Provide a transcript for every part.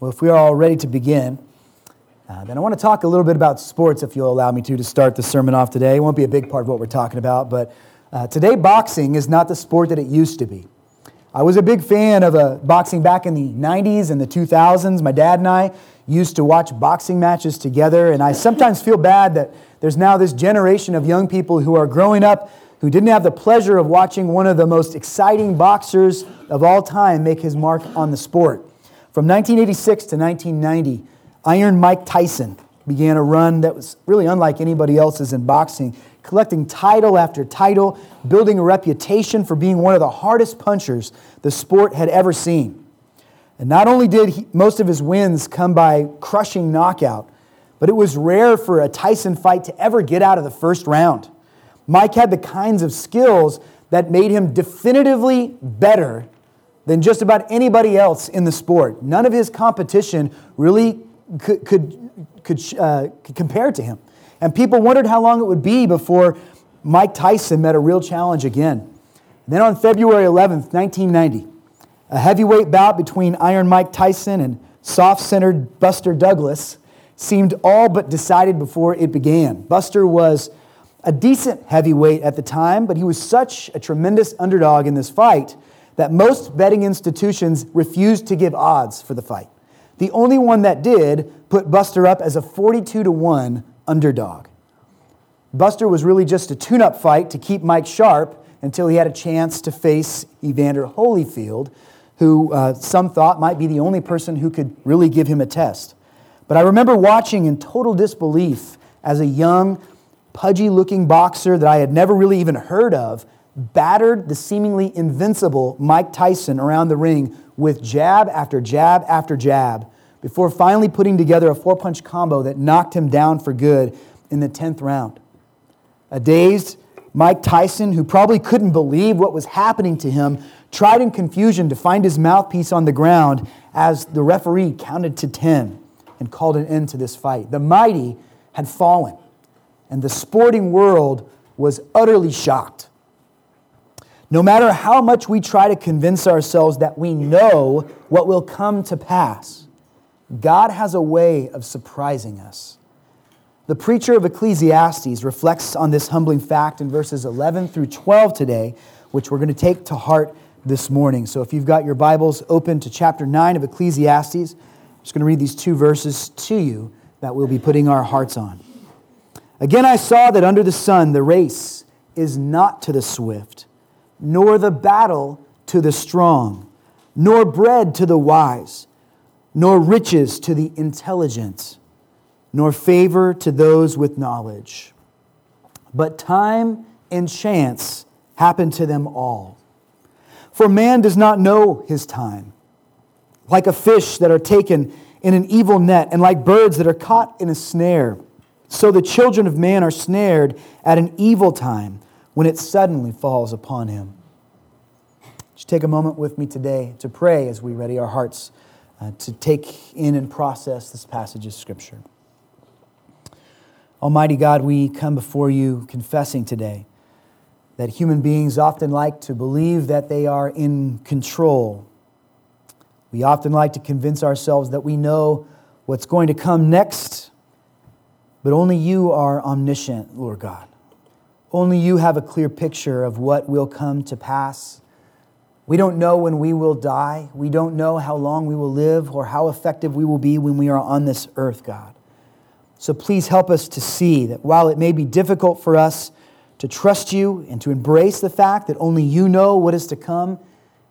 Well, if we are all ready to begin, uh, then I want to talk a little bit about sports, if you'll allow me to, to start the sermon off today. It won't be a big part of what we're talking about, but uh, today boxing is not the sport that it used to be. I was a big fan of uh, boxing back in the 90s and the 2000s. My dad and I used to watch boxing matches together, and I sometimes feel bad that there's now this generation of young people who are growing up who didn't have the pleasure of watching one of the most exciting boxers of all time make his mark on the sport. From 1986 to 1990, Iron Mike Tyson began a run that was really unlike anybody else's in boxing, collecting title after title, building a reputation for being one of the hardest punchers the sport had ever seen. And not only did he, most of his wins come by crushing knockout, but it was rare for a Tyson fight to ever get out of the first round. Mike had the kinds of skills that made him definitively better than just about anybody else in the sport. None of his competition really could, could, could, uh, could compare to him. And people wondered how long it would be before Mike Tyson met a real challenge again. And then on February 11th, 1990, a heavyweight bout between Iron Mike Tyson and soft centered Buster Douglas seemed all but decided before it began. Buster was a decent heavyweight at the time, but he was such a tremendous underdog in this fight that most betting institutions refused to give odds for the fight. The only one that did put Buster up as a 42 to 1 underdog. Buster was really just a tune up fight to keep Mike sharp until he had a chance to face Evander Holyfield, who uh, some thought might be the only person who could really give him a test. But I remember watching in total disbelief as a young, pudgy looking boxer that I had never really even heard of battered the seemingly invincible Mike Tyson around the ring with jab after jab after jab before finally putting together a four punch combo that knocked him down for good in the 10th round. A dazed Mike Tyson, who probably couldn't believe what was happening to him, tried in confusion to find his mouthpiece on the ground as the referee counted to 10 and called an end to this fight. The mighty had fallen, and the sporting world was utterly shocked. No matter how much we try to convince ourselves that we know what will come to pass, God has a way of surprising us. The preacher of Ecclesiastes reflects on this humbling fact in verses 11 through 12 today, which we're going to take to heart this morning. So if you've got your Bibles open to chapter 9 of Ecclesiastes, I'm just going to read these two verses to you that we'll be putting our hearts on. Again, I saw that under the sun the race is not to the swift nor the battle to the strong, nor bread to the wise, nor riches to the intelligent, nor favor to those with knowledge. But time and chance happen to them all. For man does not know his time. Like a fish that are taken in an evil net, and like birds that are caught in a snare, so the children of man are snared at an evil time when it suddenly falls upon him. Just take a moment with me today to pray as we ready our hearts uh, to take in and process this passage of Scripture. Almighty God, we come before you confessing today that human beings often like to believe that they are in control. We often like to convince ourselves that we know what's going to come next, but only you are omniscient, Lord God. Only you have a clear picture of what will come to pass. We don't know when we will die. We don't know how long we will live or how effective we will be when we are on this earth, God. So please help us to see that while it may be difficult for us to trust you and to embrace the fact that only you know what is to come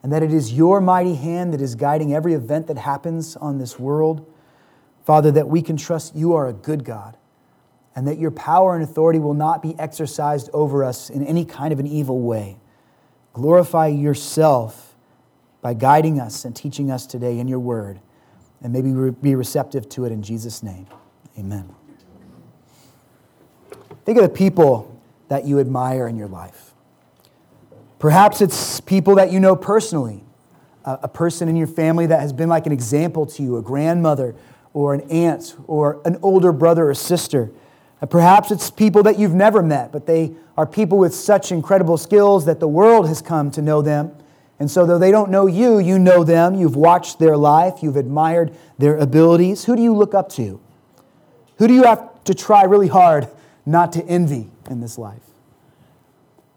and that it is your mighty hand that is guiding every event that happens on this world, Father, that we can trust you are a good God and that your power and authority will not be exercised over us in any kind of an evil way. Glorify yourself by guiding us and teaching us today in your word, and maybe be receptive to it in Jesus' name. Amen. Think of the people that you admire in your life. Perhaps it's people that you know personally, a person in your family that has been like an example to you, a grandmother or an aunt or an older brother or sister. Perhaps it's people that you've never met, but they are people with such incredible skills that the world has come to know them And so, though they don't know you, you know them. You've watched their life, you've admired their abilities. Who do you look up to? Who do you have to try really hard not to envy in this life?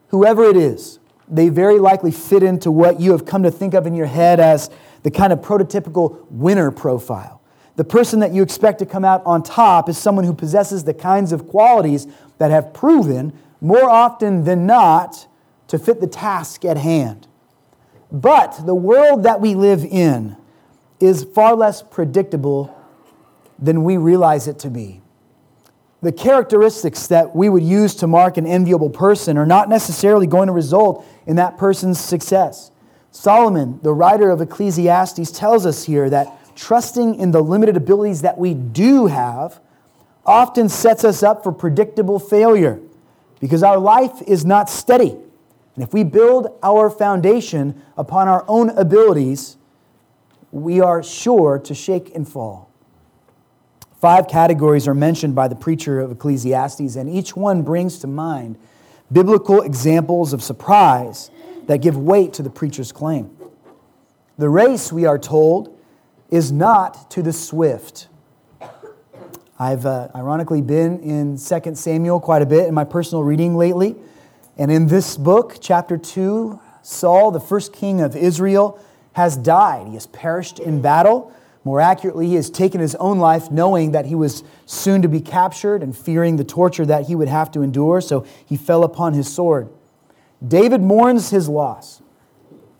Whoever it is, they very likely fit into what you have come to think of in your head as the kind of prototypical winner profile. The person that you expect to come out on top is someone who possesses the kinds of qualities that have proven, more often than not, to fit the task at hand. But the world that we live in is far less predictable than we realize it to be. The characteristics that we would use to mark an enviable person are not necessarily going to result in that person's success. Solomon, the writer of Ecclesiastes, tells us here that trusting in the limited abilities that we do have often sets us up for predictable failure because our life is not steady. And if we build our foundation upon our own abilities, we are sure to shake and fall. Five categories are mentioned by the preacher of Ecclesiastes, and each one brings to mind biblical examples of surprise that give weight to the preacher's claim. The race, we are told, is not to the swift. I've uh, ironically been in 2 Samuel quite a bit in my personal reading lately. And in this book, chapter 2, Saul, the first king of Israel, has died. He has perished in battle. More accurately, he has taken his own life knowing that he was soon to be captured and fearing the torture that he would have to endure, so he fell upon his sword. David mourns his loss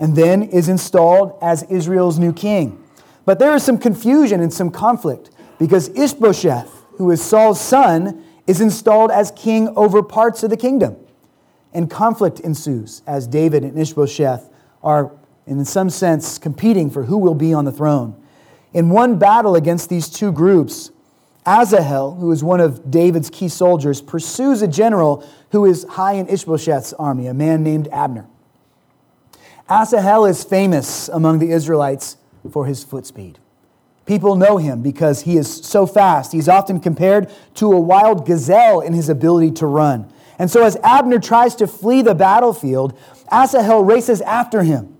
and then is installed as Israel's new king. But there is some confusion and some conflict because Ishbosheth, who is Saul's son, is installed as king over parts of the kingdom. And conflict ensues as David and Ishbosheth are, in some sense, competing for who will be on the throne. In one battle against these two groups, Asahel, who is one of David's key soldiers, pursues a general who is high in Ishbosheth's army, a man named Abner. Asahel is famous among the Israelites for his foot speed. People know him because he is so fast. He's often compared to a wild gazelle in his ability to run. And so, as Abner tries to flee the battlefield, Asahel races after him.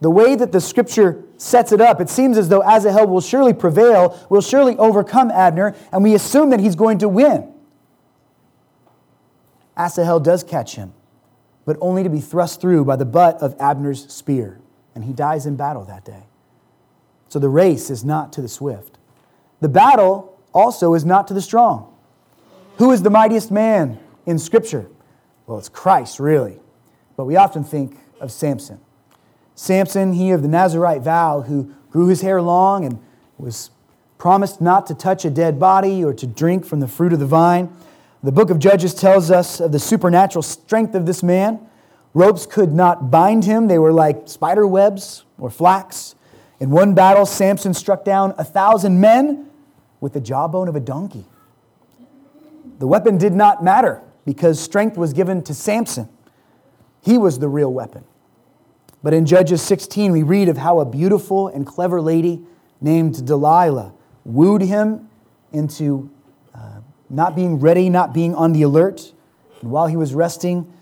The way that the scripture sets it up, it seems as though Asahel will surely prevail, will surely overcome Abner, and we assume that he's going to win. Asahel does catch him, but only to be thrust through by the butt of Abner's spear, and he dies in battle that day. So the race is not to the swift. The battle also is not to the strong. Who is the mightiest man in Scripture? Well, it's Christ, really. But we often think of Samson. Samson, he of the Nazarite vow, who grew his hair long and was promised not to touch a dead body or to drink from the fruit of the vine. The book of Judges tells us of the supernatural strength of this man. Ropes could not bind him, they were like spider webs or flax. In one battle, Samson struck down a thousand men with the jawbone of a donkey. The weapon did not matter because strength was given to Samson. He was the real weapon. But in Judges 16, we read of how a beautiful and clever lady named Delilah wooed him into uh, not being ready, not being on the alert. And while he was resting,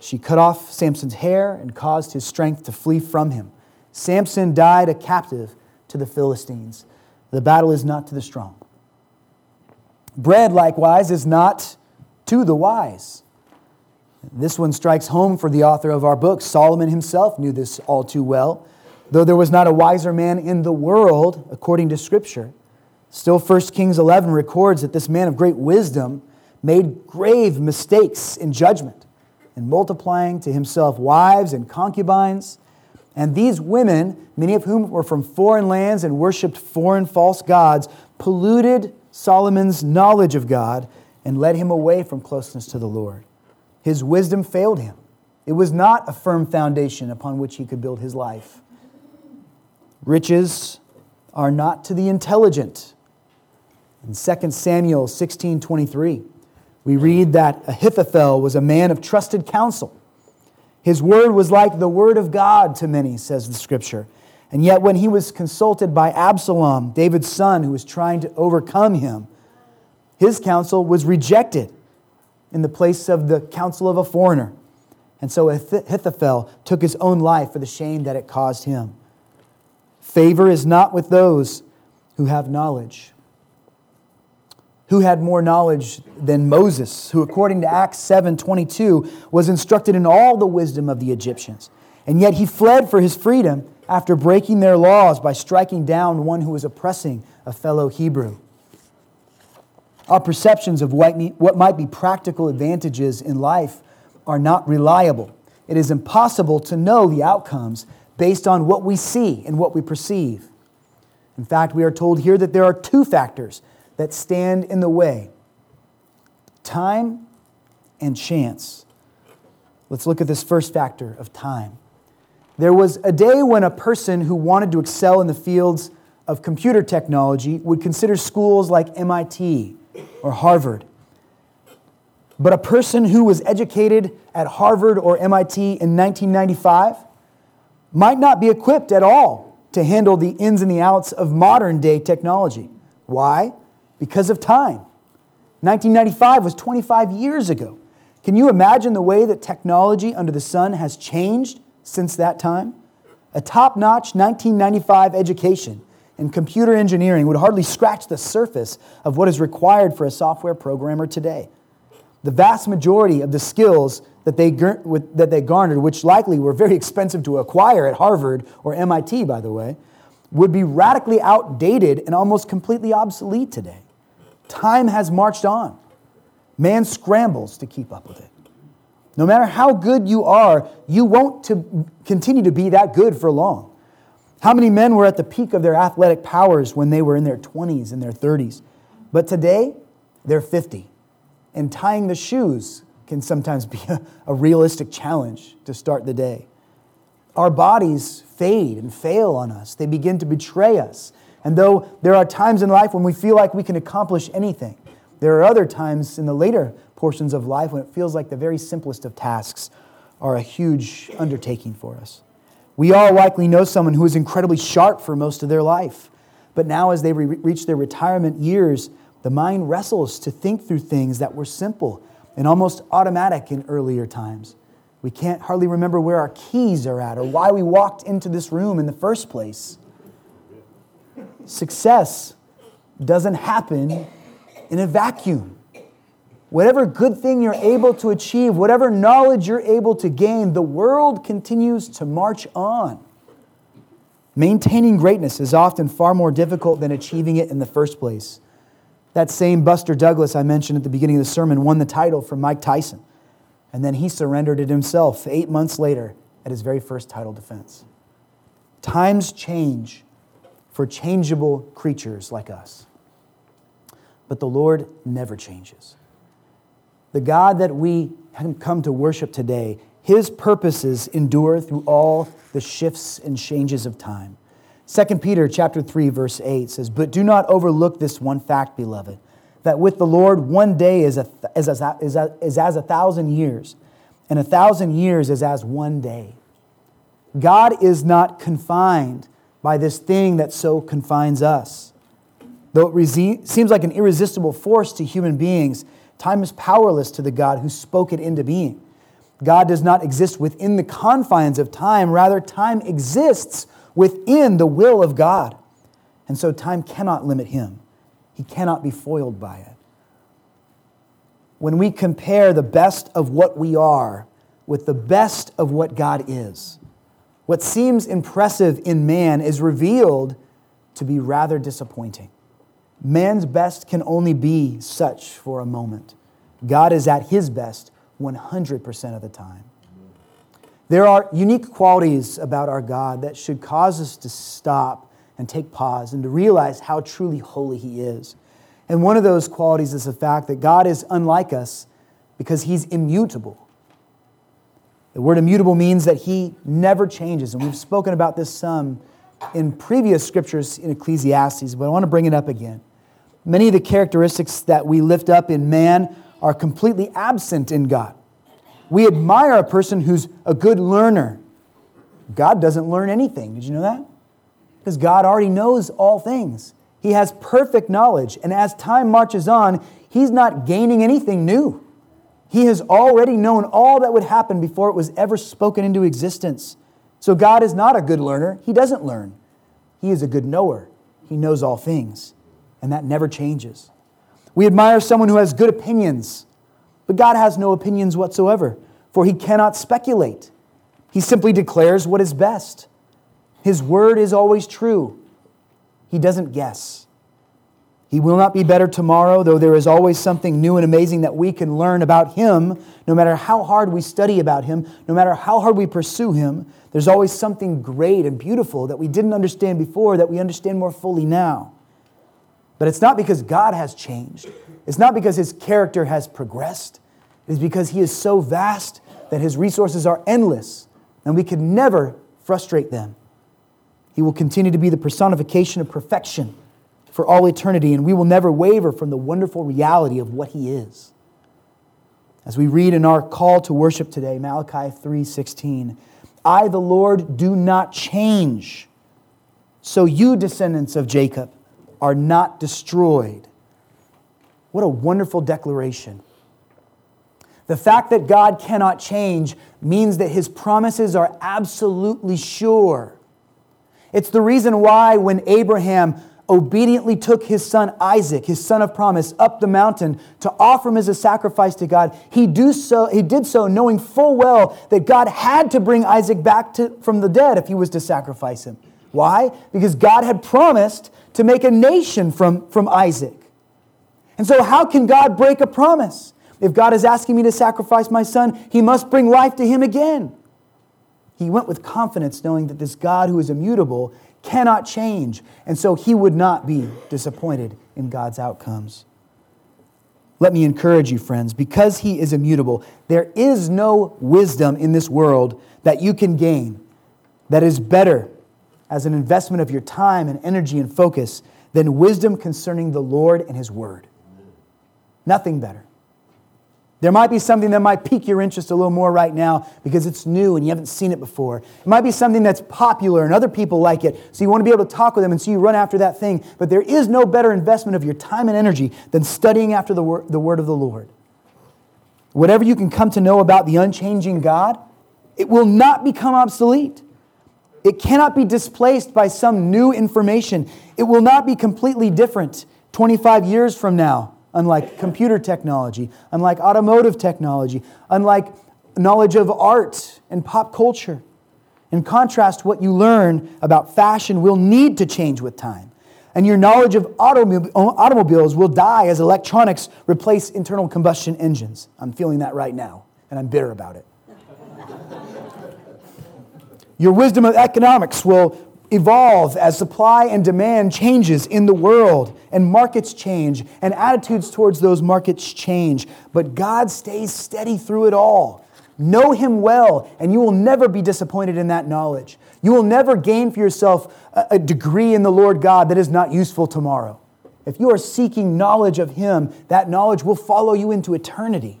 she cut off Samson's hair and caused his strength to flee from him. Samson died a captive to the Philistines. The battle is not to the strong. Bread, likewise, is not to the wise. This one strikes home for the author of our book. Solomon himself knew this all too well. Though there was not a wiser man in the world, according to Scripture, still 1 Kings 11 records that this man of great wisdom made grave mistakes in judgment and multiplying to himself wives and concubines and these women, many of whom were from foreign lands and worshiped foreign false gods, polluted Solomon's knowledge of God and led him away from closeness to the Lord. His wisdom failed him. It was not a firm foundation upon which he could build his life. Riches are not to the intelligent. In 2 Samuel 16:23, we read that Ahithophel was a man of trusted counsel his word was like the word of God to many, says the scripture. And yet, when he was consulted by Absalom, David's son, who was trying to overcome him, his counsel was rejected in the place of the counsel of a foreigner. And so Ahithophel took his own life for the shame that it caused him. Favor is not with those who have knowledge. Who had more knowledge than Moses, who according to Acts 7:22 was instructed in all the wisdom of the Egyptians. And yet he fled for his freedom after breaking their laws by striking down one who was oppressing a fellow Hebrew. Our perceptions of what might be practical advantages in life are not reliable. It is impossible to know the outcomes based on what we see and what we perceive. In fact, we are told here that there are two factors that stand in the way time and chance. Let's look at this first factor of time. There was a day when a person who wanted to excel in the fields of computer technology would consider schools like MIT or Harvard. But a person who was educated at Harvard or MIT in 1995 might not be equipped at all to handle the ins and the outs of modern day technology. Why? Because of time. 1995 was 25 years ago. Can you imagine the way that technology under the sun has changed since that time? A top notch 1995 education in computer engineering would hardly scratch the surface of what is required for a software programmer today. The vast majority of the skills that they, that they garnered, which likely were very expensive to acquire at Harvard or MIT, by the way, would be radically outdated and almost completely obsolete today. Time has marched on. Man scrambles to keep up with it. No matter how good you are, you won't to continue to be that good for long. How many men were at the peak of their athletic powers when they were in their 20s and their 30s? But today, they're 50. And tying the shoes can sometimes be a, a realistic challenge to start the day. Our bodies fade and fail on us, they begin to betray us. And though there are times in life when we feel like we can accomplish anything, there are other times in the later portions of life when it feels like the very simplest of tasks are a huge undertaking for us. We all likely know someone who was incredibly sharp for most of their life, but now as they re- reach their retirement years, the mind wrestles to think through things that were simple and almost automatic in earlier times. We can't hardly remember where our keys are at or why we walked into this room in the first place. Success doesn't happen in a vacuum. Whatever good thing you're able to achieve, whatever knowledge you're able to gain, the world continues to march on. Maintaining greatness is often far more difficult than achieving it in the first place. That same Buster Douglas I mentioned at the beginning of the sermon won the title from Mike Tyson, and then he surrendered it himself eight months later at his very first title defense. Times change for changeable creatures like us, but the Lord never changes the God that we come to worship today, his purposes endure through all the shifts and changes of time. 2 Peter chapter 3 verse 8 says, "But do not overlook this one fact, beloved, that with the Lord one day is, a, is, as, is, a, is as a thousand years, and a thousand years is as one day." God is not confined by this thing that so confines us. Though it seems like an irresistible force to human beings, Time is powerless to the God who spoke it into being. God does not exist within the confines of time, rather, time exists within the will of God. And so time cannot limit him, he cannot be foiled by it. When we compare the best of what we are with the best of what God is, what seems impressive in man is revealed to be rather disappointing. Man's best can only be such for a moment. God is at his best 100% of the time. There are unique qualities about our God that should cause us to stop and take pause and to realize how truly holy he is. And one of those qualities is the fact that God is unlike us because he's immutable. The word immutable means that he never changes. And we've spoken about this some in previous scriptures in Ecclesiastes, but I want to bring it up again. Many of the characteristics that we lift up in man are completely absent in God. We admire a person who's a good learner. God doesn't learn anything. Did you know that? Because God already knows all things. He has perfect knowledge. And as time marches on, He's not gaining anything new. He has already known all that would happen before it was ever spoken into existence. So God is not a good learner. He doesn't learn. He is a good knower. He knows all things, and that never changes. We admire someone who has good opinions, but God has no opinions whatsoever, for he cannot speculate. He simply declares what is best. His word is always true. He doesn't guess. He will not be better tomorrow, though there is always something new and amazing that we can learn about Him, no matter how hard we study about Him, no matter how hard we pursue Him. There's always something great and beautiful that we didn't understand before that we understand more fully now. But it's not because God has changed, it's not because His character has progressed. It is because He is so vast that His resources are endless, and we can never frustrate them. He will continue to be the personification of perfection for all eternity, and we will never waver from the wonderful reality of what He is. As we read in our call to worship today, Malachi 3:16, I the Lord do not change. So you descendants of Jacob are not destroyed. What a wonderful declaration. The fact that God cannot change means that his promises are absolutely sure. It's the reason why when Abraham obediently took his son Isaac, his son of promise, up the mountain to offer him as a sacrifice to God, he, do so, he did so knowing full well that God had to bring Isaac back to, from the dead if he was to sacrifice him. Why? Because God had promised to make a nation from, from Isaac. And so, how can God break a promise? If God is asking me to sacrifice my son, he must bring life to him again. He went with confidence, knowing that this God who is immutable cannot change. And so he would not be disappointed in God's outcomes. Let me encourage you, friends, because he is immutable, there is no wisdom in this world that you can gain that is better as an investment of your time and energy and focus than wisdom concerning the Lord and his word. Nothing better. There might be something that might pique your interest a little more right now because it's new and you haven't seen it before. It might be something that's popular and other people like it, so you want to be able to talk with them and so you run after that thing. But there is no better investment of your time and energy than studying after the, wor- the word of the Lord. Whatever you can come to know about the unchanging God, it will not become obsolete. It cannot be displaced by some new information. It will not be completely different 25 years from now unlike computer technology, unlike automotive technology, unlike knowledge of art and pop culture. In contrast, what you learn about fashion will need to change with time. And your knowledge of automobiles will die as electronics replace internal combustion engines. I'm feeling that right now, and I'm bitter about it. your wisdom of economics will evolve as supply and demand changes in the world and markets change and attitudes towards those markets change. But God stays steady through it all. Know Him well, and you will never be disappointed in that knowledge. You will never gain for yourself a degree in the Lord God that is not useful tomorrow. If you are seeking knowledge of Him, that knowledge will follow you into eternity.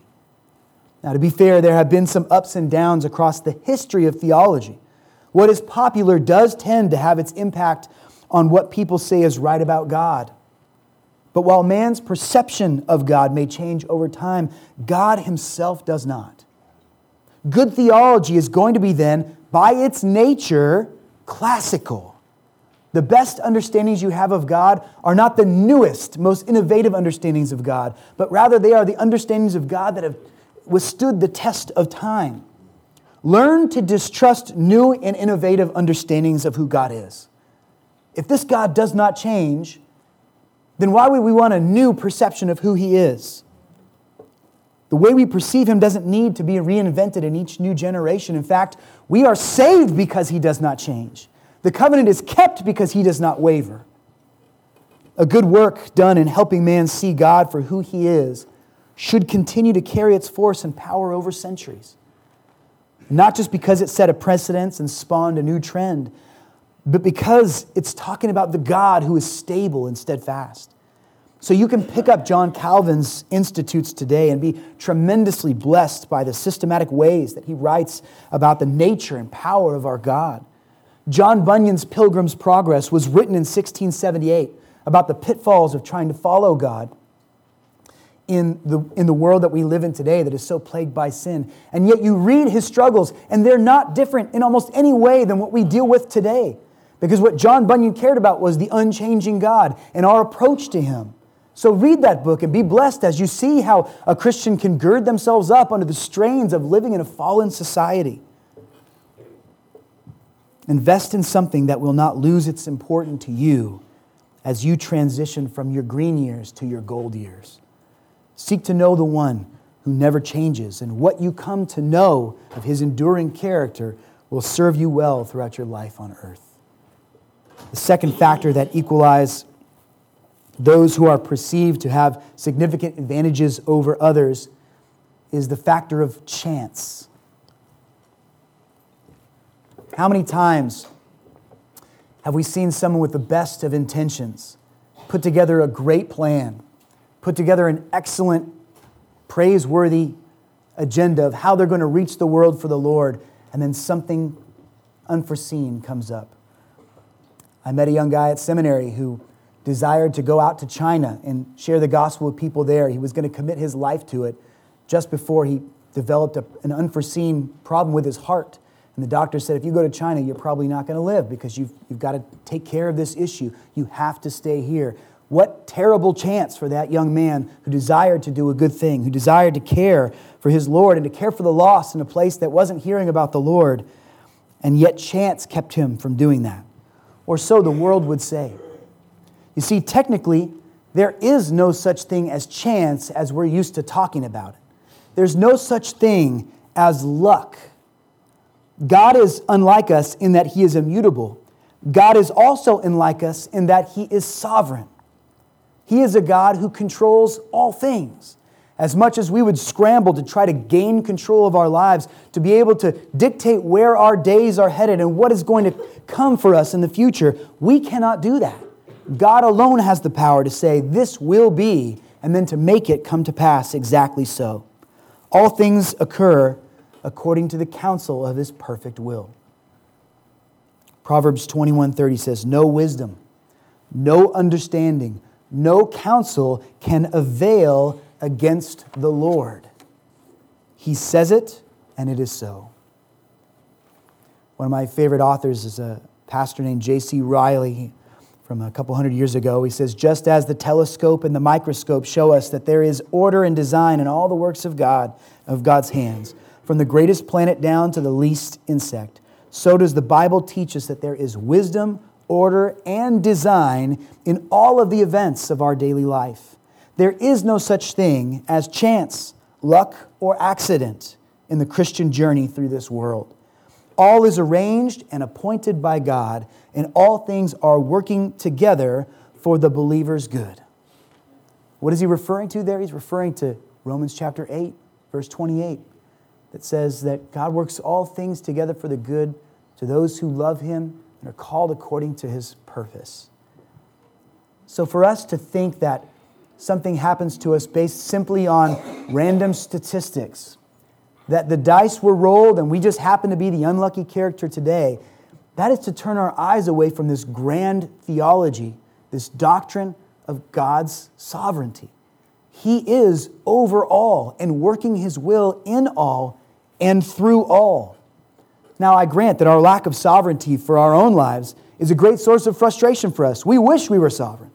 Now, to be fair, there have been some ups and downs across the history of theology. What is popular does tend to have its impact on what people say is right about God. But while man's perception of God may change over time, God himself does not. Good theology is going to be then, by its nature, classical. The best understandings you have of God are not the newest, most innovative understandings of God, but rather they are the understandings of God that have withstood the test of time. Learn to distrust new and innovative understandings of who God is. If this God does not change, then why would we want a new perception of who He is? The way we perceive Him doesn't need to be reinvented in each new generation. In fact, we are saved because He does not change. The covenant is kept because He does not waver. A good work done in helping man see God for who He is should continue to carry its force and power over centuries not just because it set a precedence and spawned a new trend, but because it's talking about the God who is stable and steadfast. So you can pick up John Calvin's Institutes today and be tremendously blessed by the systematic ways that he writes about the nature and power of our God. John Bunyan's Pilgrim's Progress was written in 1678 about the pitfalls of trying to follow God. In the, in the world that we live in today that is so plagued by sin. And yet you read his struggles, and they're not different in almost any way than what we deal with today. Because what John Bunyan cared about was the unchanging God and our approach to him. So read that book and be blessed as you see how a Christian can gird themselves up under the strains of living in a fallen society. Invest in something that will not lose its importance to you as you transition from your green years to your gold years. Seek to know the one who never changes, and what you come to know of his enduring character will serve you well throughout your life on earth. The second factor that equalize those who are perceived to have significant advantages over others is the factor of chance. How many times have we seen someone with the best of intentions put together a great plan, put together an excellent, praiseworthy agenda of how they're going to reach the world for the Lord, and then something unforeseen comes up? I met a young guy at seminary who desired to go out to China and share the gospel with people there. He was going to commit his life to it just before he developed a, an unforeseen problem with his heart. And the doctor said, if you go to China, you're probably not going to live because you've, you've got to take care of this issue. You have to stay here. What terrible chance for that young man who desired to do a good thing, who desired to care for his Lord and to care for the lost in a place that wasn't hearing about the Lord. And yet, chance kept him from doing that. Or so the world would say. You see, technically, there is no such thing as chance as we're used to talking about it. There's no such thing as luck. God is unlike us in that He is immutable. God is also unlike us in that He is sovereign. He is a God who controls all things. As much as we would scramble to try to gain control of our lives, to be able to dictate where our days are headed and what is going to come for us in the future, we cannot do that. God alone has the power to say, This will be, and then to make it come to pass exactly so. All things occur according to the counsel of his perfect will. Proverbs 21:30 says, "No wisdom, no understanding, no counsel can avail against the Lord." He says it, and it is so. One of my favorite authors is a pastor named J.C. Ryle from a couple hundred years ago. He says, Just as the telescope and the microscope show us that there is order and design in all the works of God, of God's hands, from the greatest planet down to the least insect, so does the Bible teach us that there is wisdom, order, and design in all of the events of our daily life. There is no such thing as chance, luck, or accident in the Christian journey through this world. All is arranged and appointed by God, and all things are working together for the believer's good. What is he referring to there? He's referring to Romans chapter 8, verse 28, that says that God works all things together for the good to those who love him and are called according to his purpose. So, for us to think that something happens to us based simply on random statistics, that the dice were rolled and we just happen to be the unlucky character today, that is to turn our eyes away from this grand theology, this doctrine of God's sovereignty. He is over all and working his will in all and through all. Now, I grant that our lack of sovereignty for our own lives is a great source of frustration for us. We wish we were sovereign.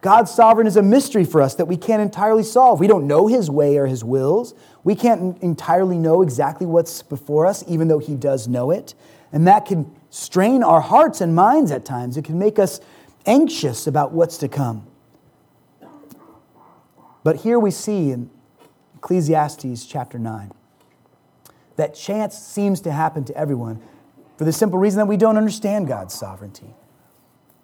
God's sovereign is a mystery for us that we can't entirely solve. We don't know his way or his wills. We can't entirely know exactly what's before us, even though He does know it. And that can strain our hearts and minds at times. It can make us anxious about what's to come. But here we see in Ecclesiastes chapter 9 that chance seems to happen to everyone for the simple reason that we don't understand God's sovereignty.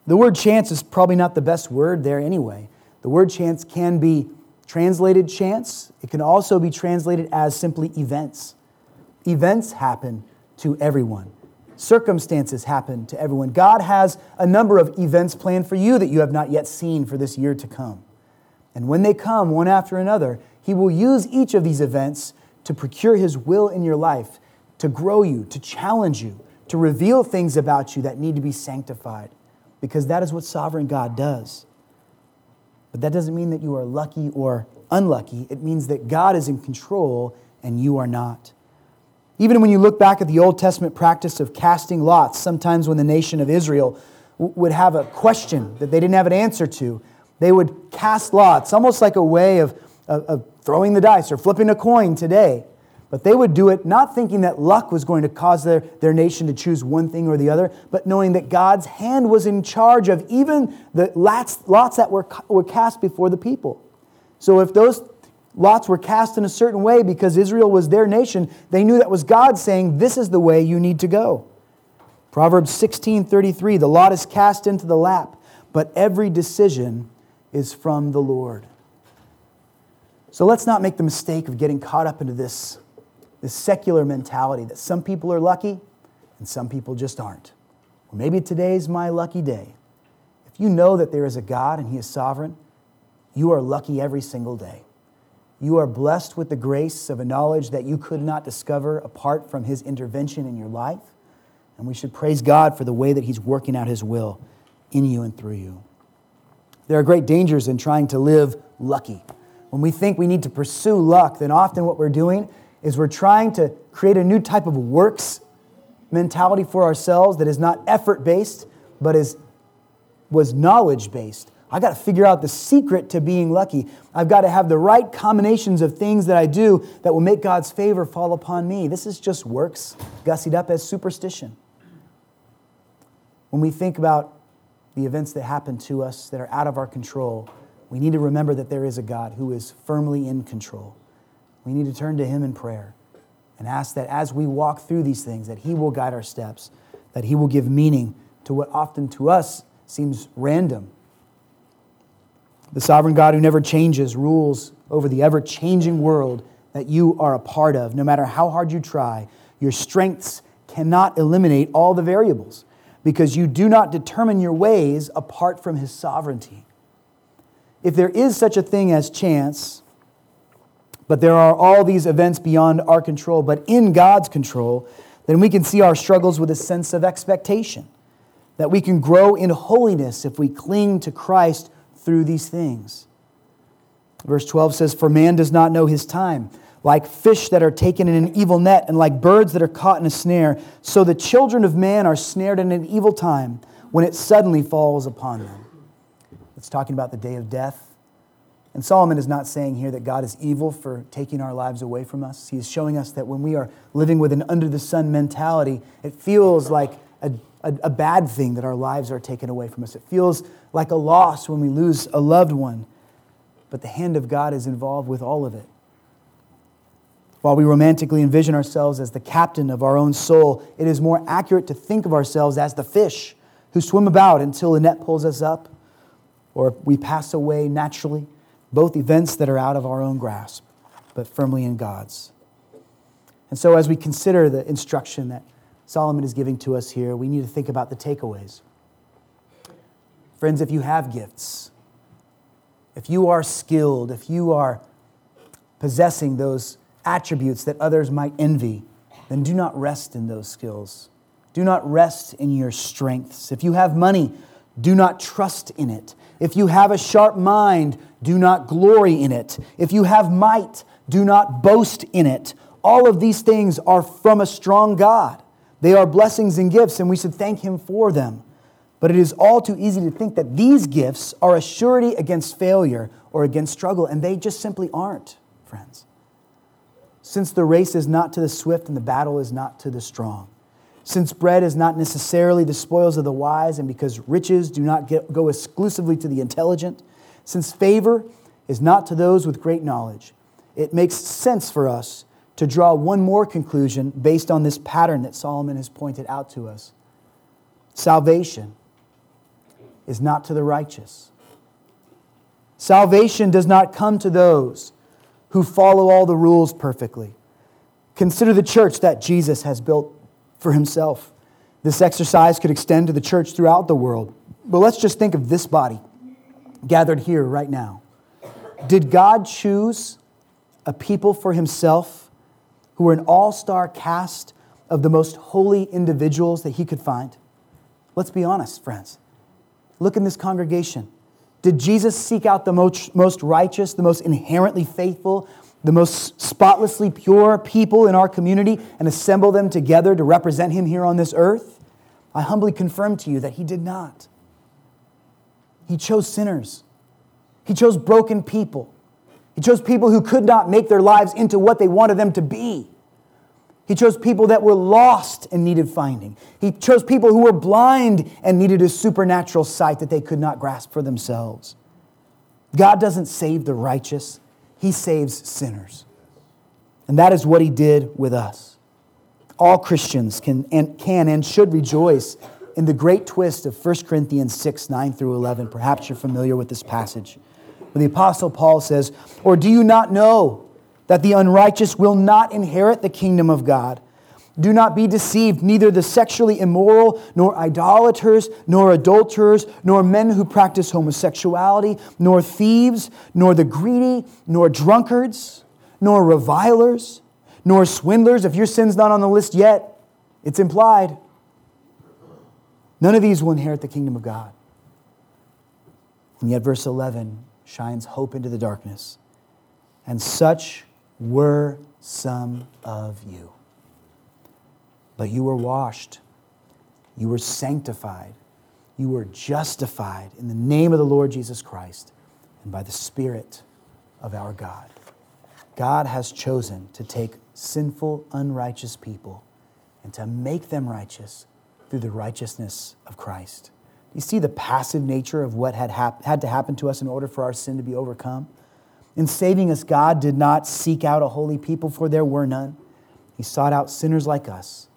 The word chance is probably not the best word there anyway. The word chance can be translated chance, it can also be translated as simply events. Events happen to everyone. Circumstances happen to everyone. God has a number of events planned for you that you have not yet seen for this year to come. And when they come one after another, He will use each of these events to procure His will in your life, to grow you, to challenge you, to reveal things about you that need to be sanctified, because that is what sovereign God does. But that doesn't mean that you are lucky or unlucky. It means that God is in control and you are not. Even when you look back at the Old Testament practice of casting lots, sometimes when the nation of Israel would have a question that they didn't have an answer to, they would cast lots, almost like a way of, of, of throwing the dice or flipping a coin today. But they would do it not thinking that luck was going to cause their, their nation to choose one thing or the other, but knowing that God's hand was in charge of even the lots, lots that were, were cast before the people. So if those lots were cast in a certain way because Israel was their nation, they knew that was God saying, This is the way you need to go. Proverbs 16 33, the lot is cast into the lap, but every decision is from the Lord. So let's not make the mistake of getting caught up into this this secular mentality that some people are lucky and some people just aren't. Well, maybe today's my lucky day. If you know that there is a God and He is sovereign, you are lucky every single day. You are blessed with the grace of a knowledge that you could not discover apart from His intervention in your life. And we should praise God for the way that He's working out His will in you and through you. There are great dangers in trying to live lucky. When we think we need to pursue luck, then often what we're doing is we're trying to create a new type of works mentality for ourselves that is not effort based, but is, was knowledge based. I got to figure out the secret to being lucky. I've got to have the right combinations of things that I do that will make God's favor fall upon me. This is just works gussied up as superstition. When we think about the events that happen to us that are out of our control, we need to remember that there is a God who is firmly in control. We need to turn to Him in prayer and ask that as we walk through these things, that He will guide our steps, that He will give meaning to what often to us seems random. The sovereign God who never changes rules over the ever changing world that you are a part of. No matter how hard you try, your strengths cannot eliminate all the variables because you do not determine your ways apart from His sovereignty. If there is such a thing as chance, but there are all these events beyond our control, but in God's control, then we can see our struggles with a sense of expectation. That we can grow in holiness if we cling to Christ through these things. Verse 12 says, For man does not know his time. Like fish that are taken in an evil net, and like birds that are caught in a snare, so the children of man are snared in an evil time when it suddenly falls upon them. It's talking about the day of death and Solomon is not saying here that God is evil for taking our lives away from us. He is showing us that when we are living with an under the sun mentality, it feels like a, a, a, bad thing that our lives are taken away from us. It feels like a loss when we lose a loved one. But the hand of God is involved with all of it. While we romantically envision ourselves as the captain of our own soul, it is more accurate to think of ourselves as the fish who swim about until the net pulls us up or we pass away naturally both events that are out of our own grasp, but firmly in God's. And so, as we consider the instruction that Solomon is giving to us here, we need to think about the takeaways. Friends, if you have gifts, if you are skilled, if you are possessing those attributes that others might envy, then do not rest in those skills. Do not rest in your strengths. If you have money, do not trust in it. If you have a sharp mind, do not glory in it. If you have might, do not boast in it. All of these things are from a strong God. They are blessings and gifts, and we should thank Him for them. But it is all too easy to think that these gifts are a surety against failure or against struggle, and they just simply aren't, friends. Since the race is not to the swift and the battle is not to the strong. Since bread is not necessarily the spoils of the wise, and because riches do not get, go exclusively to the intelligent, since favor is not to those with great knowledge, it makes sense for us to draw one more conclusion based on this pattern that Solomon has pointed out to us. Salvation is not to the righteous. Salvation does not come to those who follow all the rules perfectly. Consider the church that Jesus has built for himself. This exercise could extend to the church throughout the world. But let's just think of this body gathered here right now. Did God choose a people for himself who were an all star cast of the most holy individuals that he could find? Let's be honest, friends. Look in this congregation. Did Jesus seek out the most, most righteous, the most inherently faithful, the most spotlessly pure people in our community and assemble them together to represent him here on this earth? I humbly confirm to you that he did not. He chose sinners, he chose broken people, he chose people who could not make their lives into what they wanted them to be. He chose people that were lost and needed finding. He chose people who were blind and needed a supernatural sight that they could not grasp for themselves. God doesn't save the righteous, He saves sinners. And that is what He did with us. All Christians can and, can and should rejoice in the great twist of 1 Corinthians 6 9 through 11. Perhaps you're familiar with this passage. Where the Apostle Paul says, Or do you not know? that the unrighteous will not inherit the kingdom of God. Do not be deceived. Neither the sexually immoral, nor idolaters, nor adulterers, nor men who practice homosexuality, nor thieves, nor the greedy, nor drunkards, nor revilers, nor swindlers. If your sin's not on the list yet, it's implied. None of these will inherit the kingdom of God. And yet, verse 11 shines hope into the darkness. And such were some of you. But you were washed, you were sanctified, you were justified in the name of the Lord Jesus Christ and by the Spirit of our God. God has chosen to take sinful, unrighteous people and to make them righteous through the righteousness of Christ. Do you see the passive nature of what had, hap- had to happen to us in order for our sin to be overcome? In saving us, God did not seek out a holy people, for there were none. He sought out sinners like us,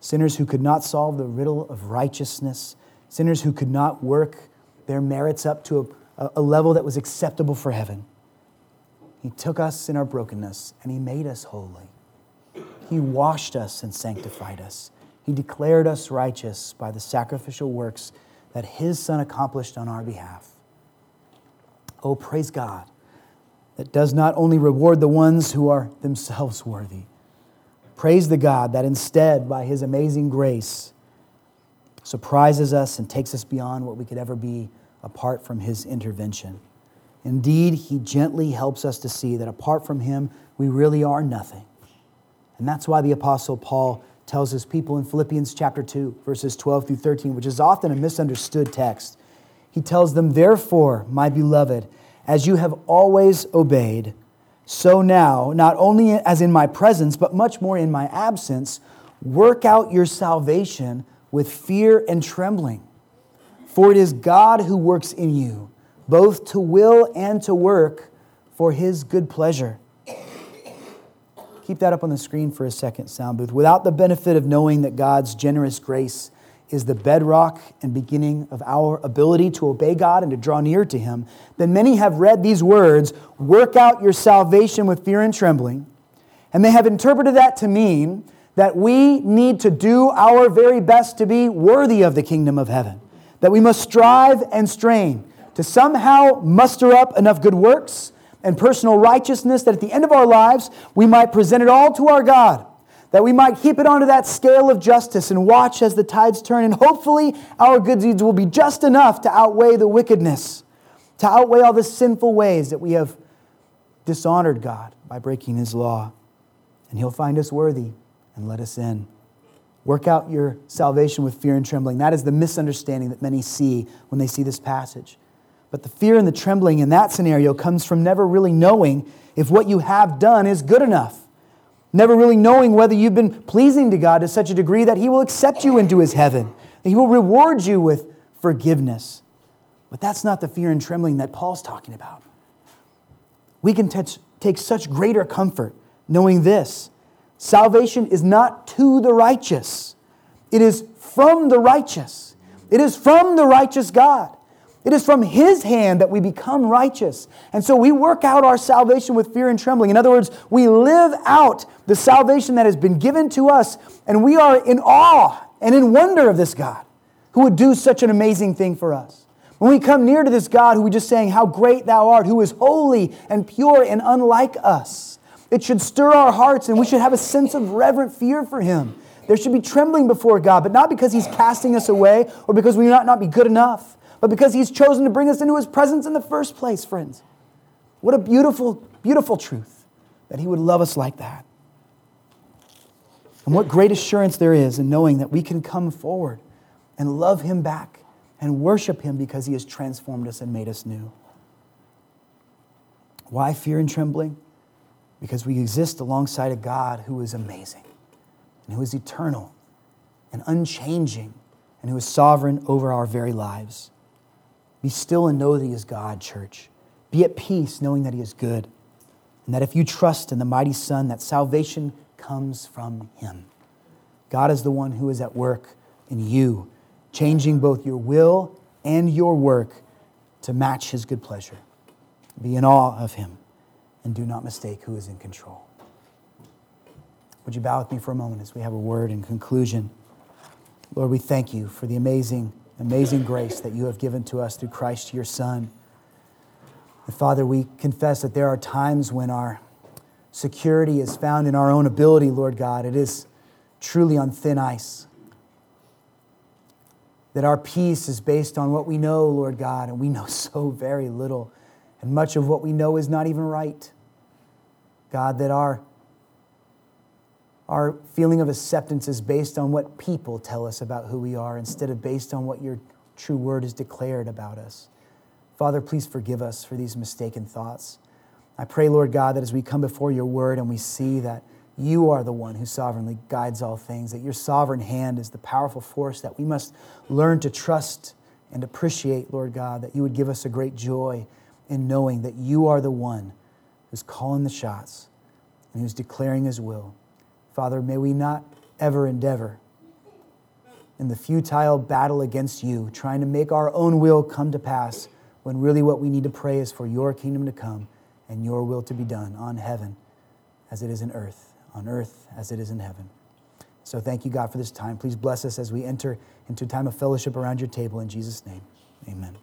sinners who could not solve the riddle of righteousness, sinners who could not work their merits up to a, a level that was acceptable for heaven. He took us in our brokenness and He made us holy. He washed us and sanctified us. He declared us righteous by the sacrificial works that His Son accomplished on our behalf. Oh, praise God that does not only reward the ones who are themselves worthy. Praise the God that instead, by his amazing grace, surprises us and takes us beyond what we could ever be apart from his intervention. Indeed, he gently helps us to see that apart from him, we really are nothing. And that's why the Apostle Paul tells his people in Philippians chapter 2, verses 12 through 13, which is often a misunderstood text. He tells them, Therefore, my beloved, as you have always obeyed, so now, not only as in my presence, but much more in my absence, work out your salvation with fear and trembling. For it is God who works in you, both to will and to work for his good pleasure. Keep that up on the screen for a second, sound booth. Without the benefit of knowing that God's generous grace is the bedrock and beginning of our ability to obey God and to draw near to Him, then many have read these words, work out your salvation with fear and trembling, and they have interpreted that to mean that we need to do our very best to be worthy of the kingdom of heaven, that we must strive and strain to somehow muster up enough good works and personal righteousness that at the end of our lives we might present it all to our God that we might keep it onto that scale of justice and watch as the tides turn. And hopefully, our good deeds will be just enough to outweigh the wickedness, to outweigh all the sinful ways that we have dishonored God by breaking His law. And He'll find us worthy and let us in. Work out your salvation with fear and trembling. That is the misunderstanding that many see when they see this passage. But the fear and the trembling in that scenario comes from never really knowing if what you have done is good enough never really knowing whether you've been pleasing to God to such a degree that He will accept you into His heaven, that He will reward you with forgiveness. But that's not the fear and trembling that Paul's talking about. We can t- take such greater comfort knowing this salvation is not to the righteous, it is from the righteous, it is from the righteous God. It is from His hand that we become righteous. And so we work out our salvation with fear and trembling. In other words, we live out the salvation that has been given to us, and we are in awe and in wonder of this God who would do such an amazing thing for us. When we come near to this God who we just saying, How great thou art, who is holy and pure and unlike us, it should stir our hearts and we should have a sense of reverent fear for Him. There should be trembling before God, but not because He's casting us away or because we might not be good enough but because He's chosen to bring us into His presence in the first place, friends. What a beautiful, beautiful truth that He would love us like that. And what great assurance there is in knowing that we can come forward and love Him back and worship Him because He has transformed us and made us new. Why fear and trembling? Because we exist alongside a God who is amazing and who is eternal and unchanging and who is sovereign over our very lives. Be still and know that He is God, church. Be at peace knowing that He is good and that if you trust in the mighty Son, that salvation comes from Him. God is the one who is at work in you, changing both your will and your work to match His good pleasure. Be in awe of Him and do not mistake who is in control. Would you bow with me for a moment as we have a word in conclusion? Lord, we thank you for the amazing, amazing grace that you have given to us through Christ, your Son. And Father, we confess that there are times when our security is found in our own ability, Lord God. It is truly on thin ice. That our peace is based on what we know, Lord God, and we know so very little. And much of what we know is not even right. God, that our, our feeling of acceptance is based on what people tell us about who we are instead of based on what your true word is declared about us. Father, please forgive us for these mistaken thoughts. I pray, Lord God, that as we come before your word and we see that you are the one who sovereignly guides all things, that your sovereign hand is the powerful force that we must learn to trust and appreciate, Lord God, that you would give us a great joy in knowing that you are the one who's calling the shots and who's declaring his will. Father, may we not ever endeavor in the futile battle against you, trying to make our own will come to pass, when really what we need to pray is for your kingdom to come and your will to be done on heaven as it is in earth, on earth as it is in heaven. So thank you, God, for this time. Please bless us as we enter into a time of fellowship around your table in Jesus' name. Amen.